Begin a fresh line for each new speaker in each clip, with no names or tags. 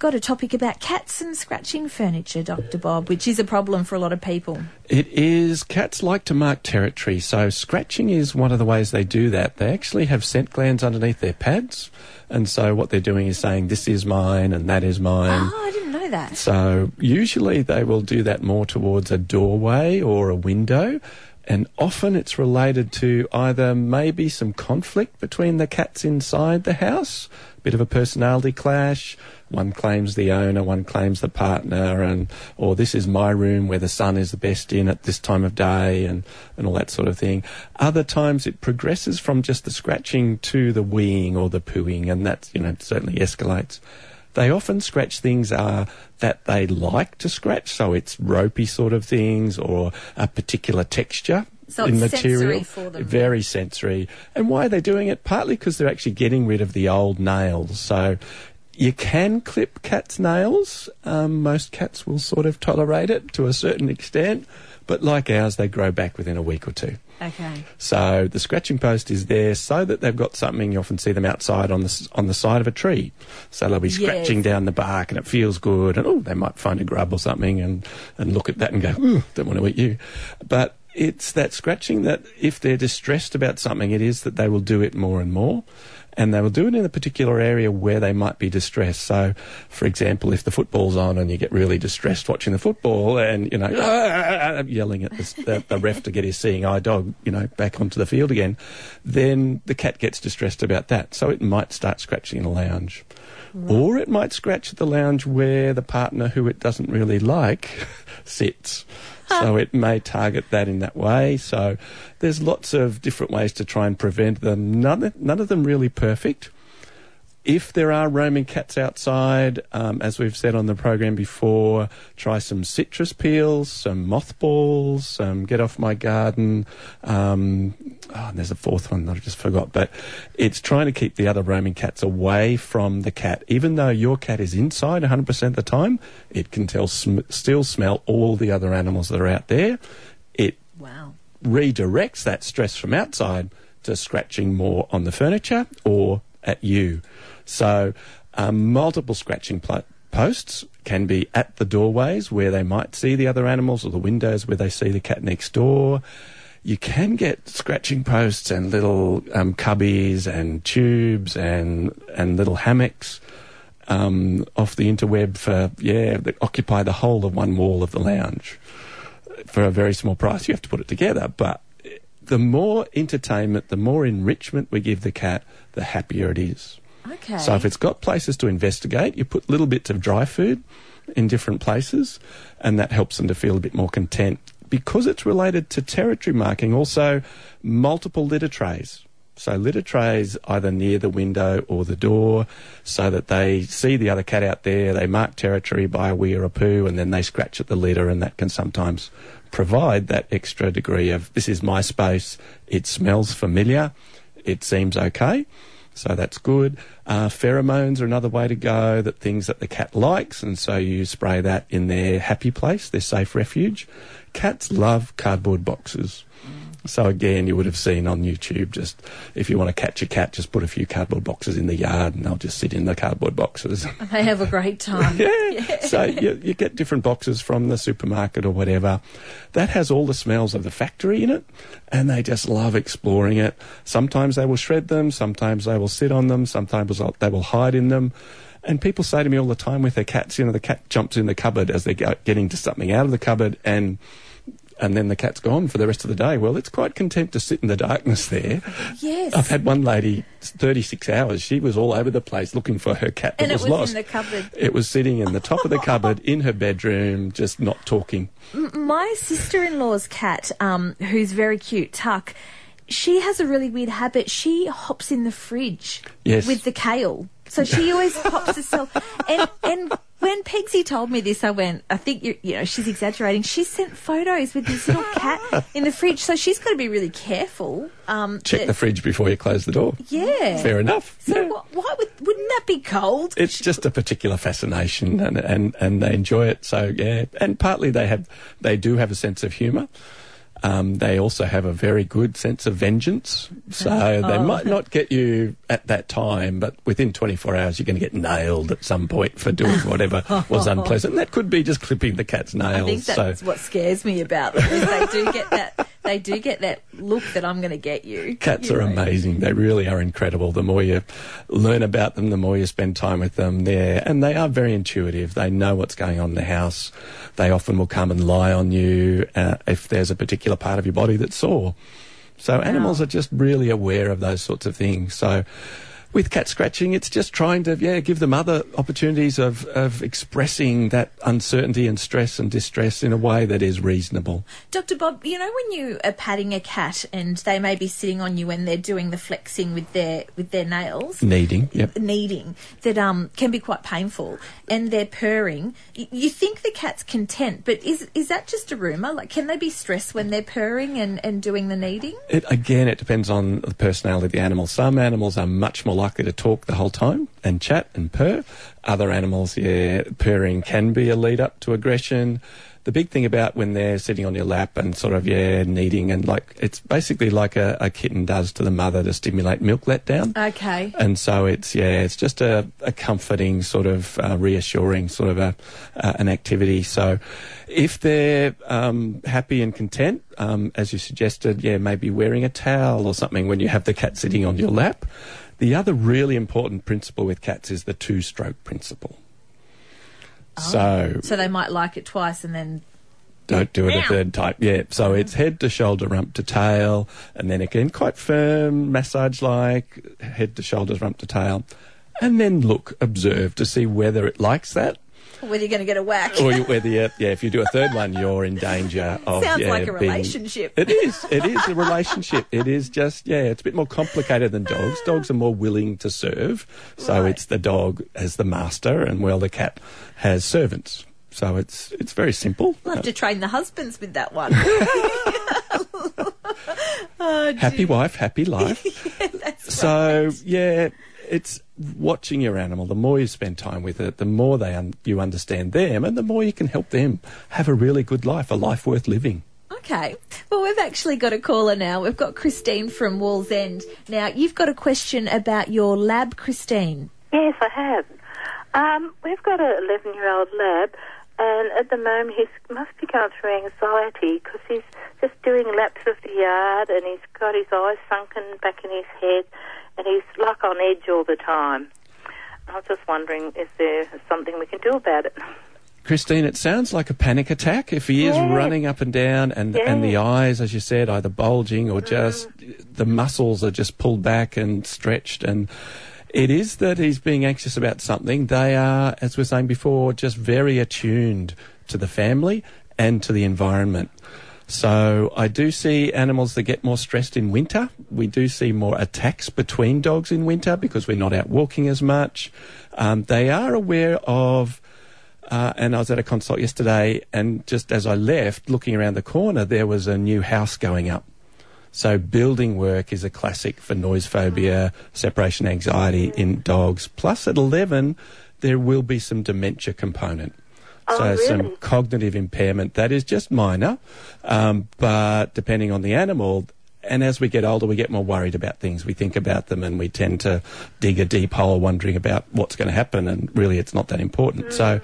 got a topic about cats and scratching furniture, Dr. Bob, which is a problem for a lot of people.
It is. Cats like to mark territory, so scratching is one of the ways they do that. They actually have scent glands underneath their pads, and so what they're doing is saying, This is mine and that is mine.
Oh, I didn't know that.
So usually they will do that more towards a doorway or a window. And often it's related to either maybe some conflict between the cats inside the house, a bit of a personality clash. One claims the owner, one claims the partner, and or this is my room where the sun is the best in at this time of day, and, and all that sort of thing. Other times it progresses from just the scratching to the weeing or the pooing, and that you know certainly escalates. They often scratch things uh, that they like to scratch, so it's ropey sort of things or a particular texture.
So
in
it's
material,
sensory for them.
very sensory. And why are they doing it? Partly because they're actually getting rid of the old nails. So you can clip cats' nails. Um, most cats will sort of tolerate it to a certain extent, but like ours, they grow back within a week or two.
Okay.
So the scratching post is there so that they've got something. You often see them outside on the on the side of a tree, so they'll be scratching
Yes.
down the bark, and it feels good. And oh, they might find a grub or something, and and look at that and go, ooh, don't want to eat you. But it's that scratching that if they're distressed about something, it is that they will do it more and more. And they will do it in a particular area where they might be distressed. So, for example, if the football's on and you get really distressed watching the football and, you know, "Ah," yelling at the, the, the ref to get his seeing eye dog, you know, back onto the field again, then the cat gets distressed about that. So it might start scratching in a lounge. Or it might scratch at the lounge where the partner who it doesn't really like sits. So it may target that in that way. So there's lots of different ways to try and prevent them. None, none of them really perfect. If there are roaming cats outside, um, as we've said on the program before, try some citrus peels, some mothballs, some get off my garden. Um, oh, there's a fourth one that I just forgot, but it's trying to keep the other roaming cats away from the cat. Even though your cat is inside 100% of the time, it can tell, sm- still smell all the other animals that are out there. It
Wow.
redirects that stress from outside to scratching more on the furniture or at you. So, um, multiple scratching pl- posts can be at the doorways where they might see the other animals or the windows where they see the cat next door. You can get scratching posts and little um, cubbies and tubes and and little hammocks um, off the interweb for yeah that occupy the whole of one wall of the lounge for a very small price. You have to put it together, but the more entertainment, the more enrichment we give the cat, the happier it is.
Okay.
So if it's got places to investigate, you put little bits of dry food in different places, and that helps them to feel a bit more content. Because it's related to territory marking, also multiple litter trays. So litter trays either near the window or the door, so that they see the other cat out there, they mark territory by a wee or a poo, and then they scratch at the litter, and that can sometimes provide that extra degree of this is my space, it smells familiar, it seems okay. So that's good. Uh, pheromones are another way to go, that things that the cat likes, and so you spray that in their happy place, their safe refuge. Cats love cardboard boxes. So again, you would have seen on YouTube, just if you want to catch a cat, just put a few cardboard boxes in the yard and they'll just sit in the cardboard boxes.
They have a great time.
yeah. So you, you get different boxes from the supermarket or whatever. That has all the smells of the factory in it, and they just love exploring it. Sometimes they will shred them, sometimes they will sit on them, sometimes they will hide in them. And people say to me all the time with their cats, you know, the cat jumps in the cupboard as they're getting to something out of the cupboard and and then the cat's gone for the rest of the day. Well, it's quite content to sit in the darkness there.
Yes.
I've had one lady, 36 hours, she was all over the place looking for her cat that
And it
was,
was in
lost.
the cupboard.
It was sitting in the top of the cupboard in her bedroom, just not talking.
My sister in law's cat, um, who's very cute, Tuck, she has a really weird habit. She hops in the fridge
Yes.
with the kale. So she always pops herself. And, and when Pegsy told me this, I went, I think you you know she's exaggerating. She sent photos with this little cat in the fridge, so she's got to be really careful. Um,
Check
that-
the fridge before you close the door.
Yeah.
Fair enough.
So
Yeah.
why, why would wouldn't that be cold?
It's just a particular fascination, and, and, and they enjoy it. So yeah, and partly they have they do have a sense of humour. Um, they also have a very good sense of vengeance. So they
Oh.
might not get you at that time, but within 24 hours, you're going to get nailed at some point for doing whatever was unpleasant. And that could be just clipping the cat's nails.
I think
so
that's what scares me about them. Is they do get that. They do get that look that I'm going to get you.
Cats
you
are
know.
amazing. They really are incredible. The more you learn about them, the more you spend time with them. There, and they are very intuitive. They know what's going on in the house. They often will come and lie on you uh, if there's a particular part of your body that's sore. So animals are just really aware of those sorts of things. So. With cat scratching, it's just trying to, yeah, give them other opportunities of, of expressing that uncertainty and stress and distress in a way that is reasonable.
Dr. Bob, you know when you are patting a cat and they may be sitting on you when they're doing the flexing with their with their nails,
Kneading, yep.
kneading that um can be quite painful, and they're purring. You think the cat's content, but is is that just a rumor? Like, can they be stressed when they're purring and, and doing the kneading?
It, again, it depends on the personality of the animal. Some animals are much more likely to talk the whole time and chat and purr. Other animals, yeah, purring can be a lead up to aggression. The big thing about when they're sitting on your lap and sort of, yeah, kneading and like, it's basically like a, a kitten does to the mother to stimulate milk letdown.
Okay.
And so it's yeah, it's just a, a comforting sort of uh, reassuring sort of a uh, an activity. So if they're um, happy and content, um, as you suggested, yeah, maybe wearing a towel or something when you have the cat sitting on your lap. The other really important principle with cats is the two-stroke principle. Oh. So
So they might like it twice and then
don't do it a third time. Yeah, so oh. it's head to shoulder, rump to tail, and then again quite firm, massage like, head to shoulders, rump to tail, and then look, observe to see whether it likes that,
whether you're going to get a whack.
or you, whether you, yeah, if you do a third one, you're in danger of
Sounds
yeah,
like a
being-
relationship.
It is. It is a relationship. It is just yeah. It's a bit more complicated than dogs. Dogs are more willing to serve, so
Right.
it's the dog as the master, and well, the cat has servants. So it's it's very simple.
We'll have to train the husbands with that one. oh,
happy wife, happy life.
That's
so yeah, it's watching your animal. The more you spend time with it, the more they un- you understand them, and the more you can help them have a really good life, a life worth living.
Okay. Well, we've actually got a caller now. We've got Christine from Wallsend. Now, you've got a question about your lab, Christine.
Yes, I have. Um, we've got an 11 year old lab, and at the moment he must be going through anxiety because he's just doing laps of the yard and he's got his eyes sunken back in his head and he's like on edge all the time. I was just wondering, is there something we can do about it?
Christine, it sounds like a panic attack. If he is
Yeah.
running up and down, and and the eyes, as you said, either bulging or mm. just the muscles are just pulled back and stretched, and it is that he's being anxious about something. They are, as we were saying before, just very attuned to the family and to the environment. So I do see animals that get more stressed in winter. We do see more attacks between dogs in winter because we're not out walking as much. Um, they are aware of uh, and I was at a consult yesterday, and just as I left, looking around the corner, there was a new house going up. So building work is a classic for noise phobia, separation anxiety in dogs. Plus, at 11, there will be some dementia component.
Oh,
so some cognitive impairment that is just minor, um, but depending on the animal. And as we get older, we get more worried about things. We think about them and we tend to dig a deep hole wondering about what's going to happen. And really, it's not that important. So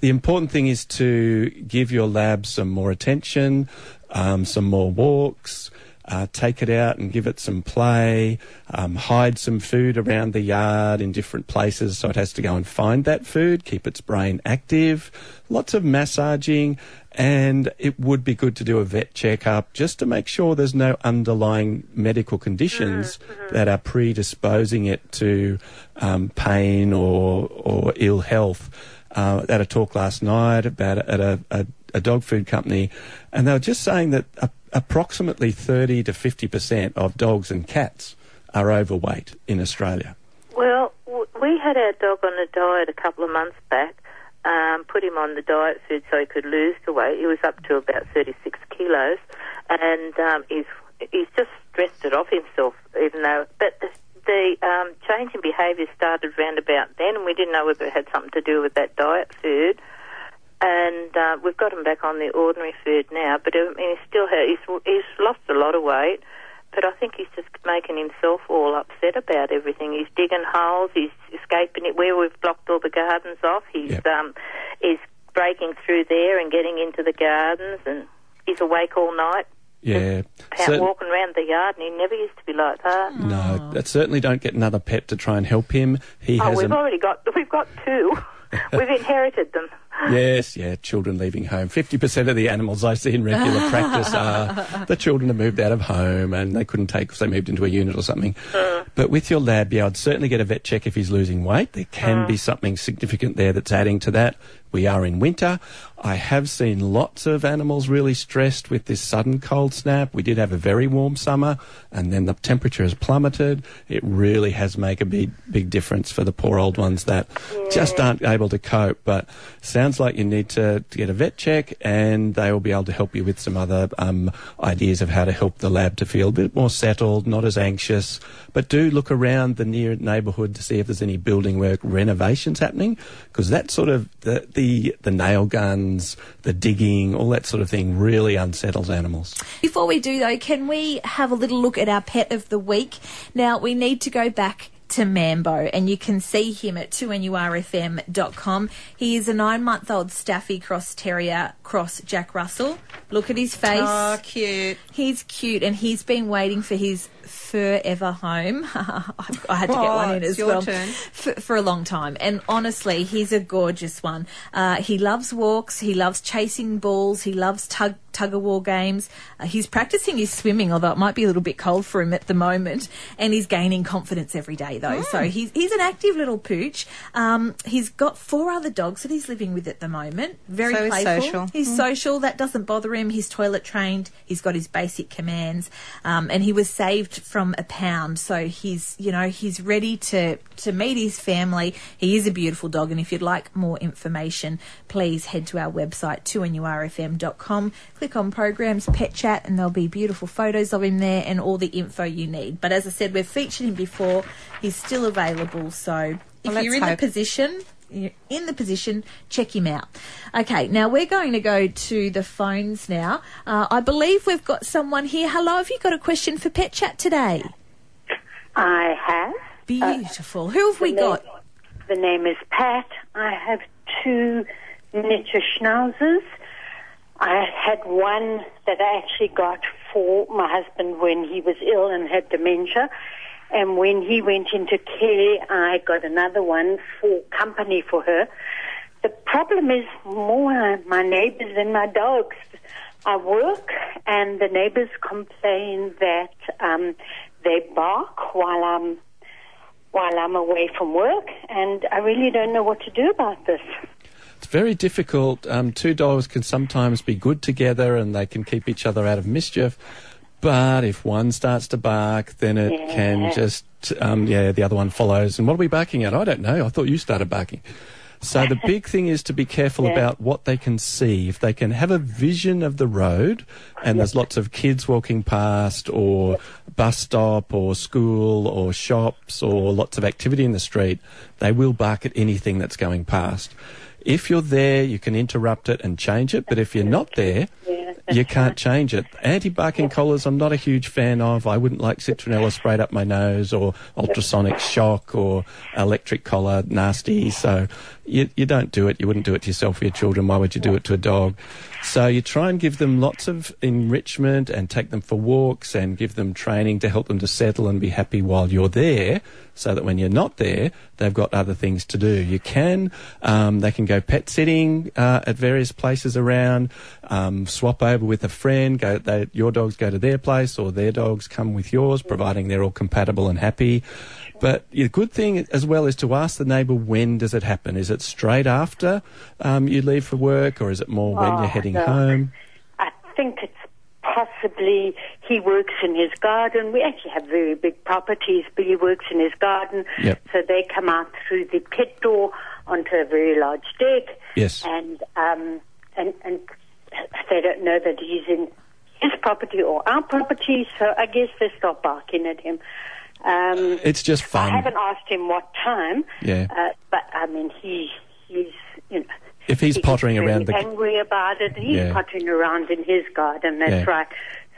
the important thing is to give your lab some more attention, um, some more walks, uh, take it out and give it some play, um, hide some food around the yard in different places so it has to go and find that food, keep its brain active, lots of massaging, and it would be good to do a vet checkup just to make sure there's no underlying medical conditions that are predisposing it to um, pain or, or ill health. Uh, at a talk last night about at a, a, a dog food company, and they were just saying that a, approximately 30 to 50 percent of dogs and cats are overweight in Australia.
Well, we had our dog on a diet a couple of months back. Um, put him on the diet food so he could lose the weight. He was up to about 36 kilos, and um, he's he's just stressed it off himself. Even though, but the, the um, change in behaviour started round about then, and we didn't know whether it had something to do with that diet food. And uh, we've got him back on the ordinary food now. But I mean, he's still ha- he's he's lost a lot of weight. But I think he's just making himself all upset about everything. He's digging holes. He's escaping it where we've blocked all the gardens off. He's
Yep.
um, he's breaking through there and getting into the gardens, and he's awake all night,
Yeah.
out
Cer-
walking around the yard. And he never used to be like that.
no, that certainly don't get another pet to try and help him. He
Oh,
has
we've
a
already got we've got two. we've inherited them.
Yes, yeah, children leaving home. 50% of the animals I see in regular practice are the children have moved out of home and they couldn't take, so they moved into a unit or something. But with your lab, yeah, I'd certainly get a vet check if he's losing weight. There can be mm. something significant there that's adding to that. We are in winter. I have seen lots of animals really stressed with this sudden cold snap. We did have a very warm summer and then the temperature has plummeted. It really has made a big, big difference for the poor old ones that just aren't able to cope. But sounds like you need to, to get a vet check and they will be able to help you with some other um, ideas of how to help the lab to feel a bit more settled, not as anxious. But do look around the near neighbourhood to see if there's any building work renovations happening because that sort of the, the the nail guns, the digging, all that sort of thing really unsettles animals.
Before we do, though, can we have a little look at our pet of the week? Now, we need to go back to Mambo, and you can see him at 2nurfm.com. He is a nine month old Staffy Cross Terrier Cross Jack Russell. Look at his face.
Oh, cute.
He's cute, and he's been waiting for his forever home. I had to get
Oh,
one in as well. For, for a long time. And honestly, he's a gorgeous one. Uh, he loves walks. He loves chasing balls. He loves tug tug of war games. Uh, he's practicing his swimming, although it might be a little bit cold for him at the moment. And he's gaining confidence every day, though. So he's he's an active little pooch. Um, he's got four other dogs that he's living with at the moment. Very
So he's social.
He's social. That doesn't bother him. He's toilet trained. He's got his basic commands. Um, and he was saved from a pound. So he's, you know, he's ready to, to meet his family. He is a beautiful dog. And if you'd like more information, please head to our website, 2nurfm.com. Click on programs, pet chat, and there'll be beautiful photos of him there and all the info you need. But as I said, we've featured him before. He's still available. So if
Well,
you're
let's
in the position, you're in the position, check him out. Okay, now we're going to go to the phones now. Uh, I believe we've got someone here. Hello, have you got a question for Pet Chat today?
I have.
Beautiful. Who have we
name-
got?
The name is Pat. I have two miniature schnauzers. I had one that I actually got for my husband when he was ill and had dementia. And when he went into care, I got another one for company for her. The problem is more my neighbors than my dogs. I work and the neighbors complain that um, they bark while I'm while I'm away from work, and I really don't know what to do about this.
It's very difficult. Um, two dogs can sometimes be good together and they can keep each other out of mischief. But if one starts to bark, then it
Yeah.
can just, um, yeah, the other one follows. And what are we barking at? I don't know. I thought you started barking. So the big thing is to be careful
Yeah.
about what they can see. If they can have a vision of the road and there's lots of kids walking past or bus stop or school or shops or lots of activity in the street, they will bark at anything that's going past. If you're there, you can interrupt it and change it, but if you're not there,
Yeah.
you can't change it. Anti-barking collars, I'm not a huge fan of. I wouldn't like citronella sprayed up my nose or ultrasonic shock or electric collar, nasty. So you, you don't do it. You wouldn't do it to yourself or your children. Why would you do it to a dog? So you try and give them lots of enrichment and take them for walks and give them training to help them to settle and be happy while you're there so that when you're not there, they've got other things to do. You can, um, they can go pet sitting uh, at various places around, um, swap over with a friend, go, they, your dogs go to their place or their dogs come with yours, providing they're all compatible and happy. But the good thing as well is to ask the neighbour when does it happen? Is it straight after um, you leave for work or is it more when
Oh,
you're heading
no.
home?
I think it's possibly he works in his garden. We actually have very big properties, but he works in his garden.
Yep.
So they come out through the pit door onto a very large deck.
Yes.
And um, and and they don't know that he's in his property or our property. So I guess they stop barking at him. Um,
It's just fun.
I haven't asked him what time.
Yeah.
Uh, but I mean, he he's you know
if he's
He
pottering around the
angry about it. He's
Yeah.
pottering around in his garden. That's
Yeah.
right.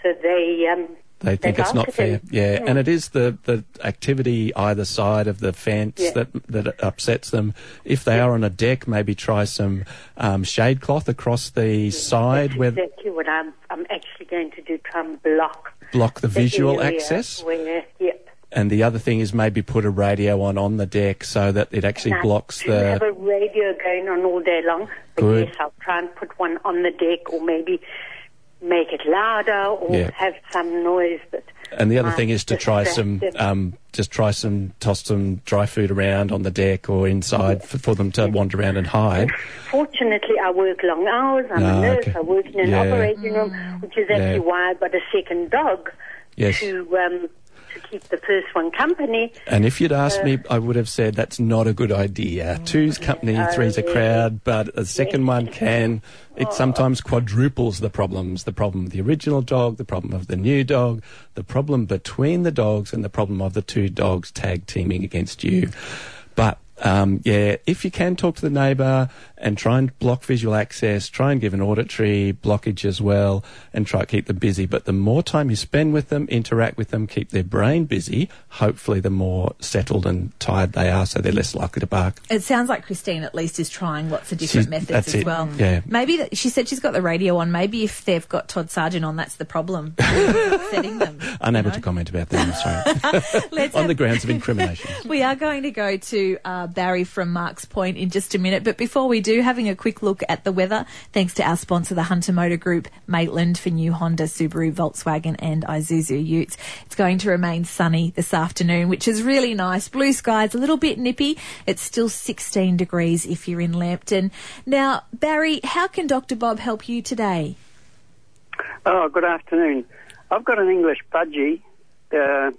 So they um,
They think it's not fair. Yeah,
Mm.
and it is the, the activity either side of the fence
Yeah.
that that upsets them. If they are on a deck, maybe try some um, shade cloth across the side
That's
where
exactly what I'm. I'm actually going to do. Try and block
block the visual
area
access.
Where, yep.
And the other thing is maybe put a radio on on the deck so that it actually blocks
do have a radio going on all day long. But
Good.
yes, I'll try and put one on the deck, or maybe make it louder, or
Yeah.
have some noise that.
And the other thing is to try some, um, just try some, toss some dry food around on the deck or inside for, for them to wander around and hide.
Fortunately, I work long hours. I'm
Ah,
a nurse.
okay.
I work in an
Yeah.
operating room, which is actually
Yeah.
why I've got a second dog
Yes.
to um, to keep the first one company.
And if you'd asked
Uh,
me, I would have said that's not a good idea. Two's company, three's a crowd, but a second one can. It sometimes quadruples the problems. The problem of the original dog, the problem of the new dog, the problem between the dogs, and the problem of the two dogs tag teaming against you. But um, yeah, if you can talk to the neighbour and try and block visual access, try and give an auditory blockage as well, and try to keep them busy. But the more time you spend with them, interact with them, keep their brain busy, hopefully the more settled and tired they are, so they're less likely to bark.
It sounds like Christine at least is trying lots of different
She's-
methods as
it,
well.
yeah.
Maybe that, she said she's got the radio on. Maybe if they've got Todd Sargent on, that's the problem. Setting them.
Unable
you
to comment about that, I'm sorry. On the grounds of incrimination.
We are going to go to uh, Barry from Marks Point in just a minute, but before we do, having a quick look at the weather, thanks to our sponsor, the Hunter Motor Group, Maitland, for new Honda, Subaru, Volkswagen, and Isuzu Utes. It's going to remain sunny this afternoon, which is really nice. Blue skies, a little bit nippy. It's still 16 degrees if you're in Lambton. Now, Barry, how can Dr. Bob help you today?
Oh, good afternoon. I've got an English budgie, uh,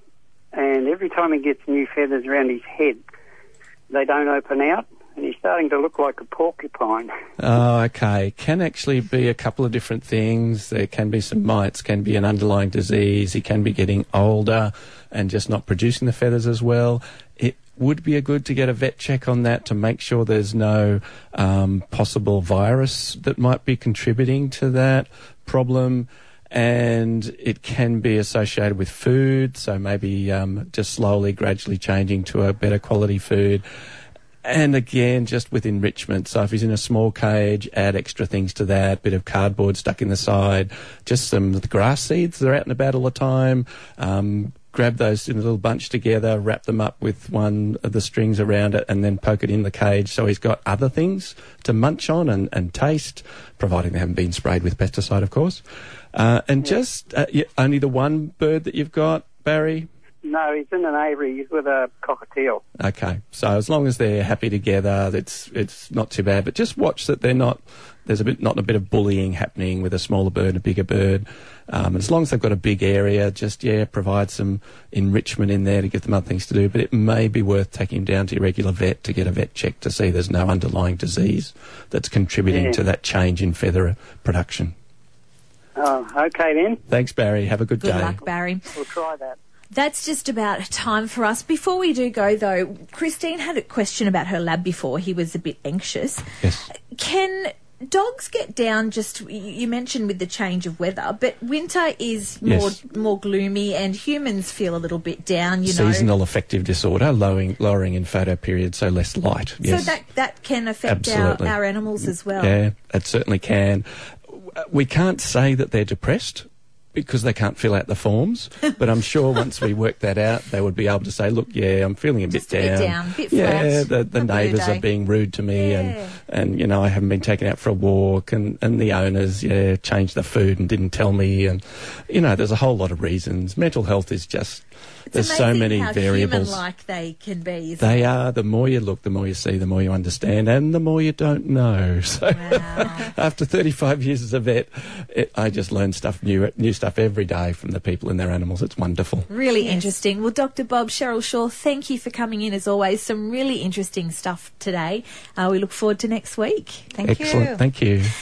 and every time he gets new feathers around his head, they don't open out, and he's starting to look like a porcupine.
Oh, okay. Can actually be a couple of different things. There can be some mites, can be an underlying disease. He can be getting older and just not producing the feathers as well. It would be a good to get a vet check on that to make sure there's no um, possible virus that might be contributing to that problem. And it can be associated with food, so maybe um, just slowly, gradually changing to a better quality food. And again, just with enrichment. So if he's in a small cage, add extra things to that. Bit of cardboard stuck in the side. Just some the grass seeds that are out and about all the time. Um, grab those in a little bunch together, wrap them up with one of the strings around it, and then poke it in the cage. So he's got other things to munch on and, and taste, providing they haven't been sprayed with pesticide, of course. Uh, and just uh, yeah, only the one bird that you've got, Barry.
No, he's in an aviary. He's with a cockatiel.
Okay, so as long as they're happy together, it's it's not too bad. But just watch that they're not. There's a bit not a bit of bullying happening with a smaller bird and a bigger bird. Um, as long as they've got a big area, just yeah, provide some enrichment in there to give them other things to do. But it may be worth taking them down to your regular vet to get a vet check to see there's no underlying disease that's contributing
Yeah.
to that change in feather production.
Oh, okay then.
Thanks, Barry. Have a good,
Good
day.
Good luck, Barry.
We'll try that.
That's just about time for us. Before we do go, though, Christine had a question about her lab before. He was a bit anxious.
Yes.
Can dogs get down just you- mentioned with the change of weather but winter is more
Yes.
more gloomy and humans feel a little bit down you know
Seasonal affective disorder, lowering lowering in photo period, so less light. Yes.
so that that can affect our, our animals as well
Yeah, it certainly can. We can't say that they're depressed because they can't fill out the forms, but I'm sure once we work that out, they would be able to say, "Look, yeah, I'm feeling a bit
a bit
down.
bit
yeah,
flat,
the, the
not a
neighbours
day."
are being rude to me,
Yeah.
and and you know I haven't been taken out for a walk, and and the owners, yeah, changed the food and didn't tell me, and you know, there's a whole lot of reasons. Mental health is just
It's
there's so many
how
variables.
human-like they can be isn't
They
it?
are. The more you look, the more you see, the more you understand, and the more you don't know. So,
Wow.
after 35 years as a vet, it, I just learn stuff new, new stuff every day from the people and their animals. It's wonderful.
Really interesting. Well, Dr. Bob, Cheryl Shaw, thank you for coming in as always. Some really interesting stuff today. Uh, we look forward to next week. Thank
Excellent.
you.
Thank you.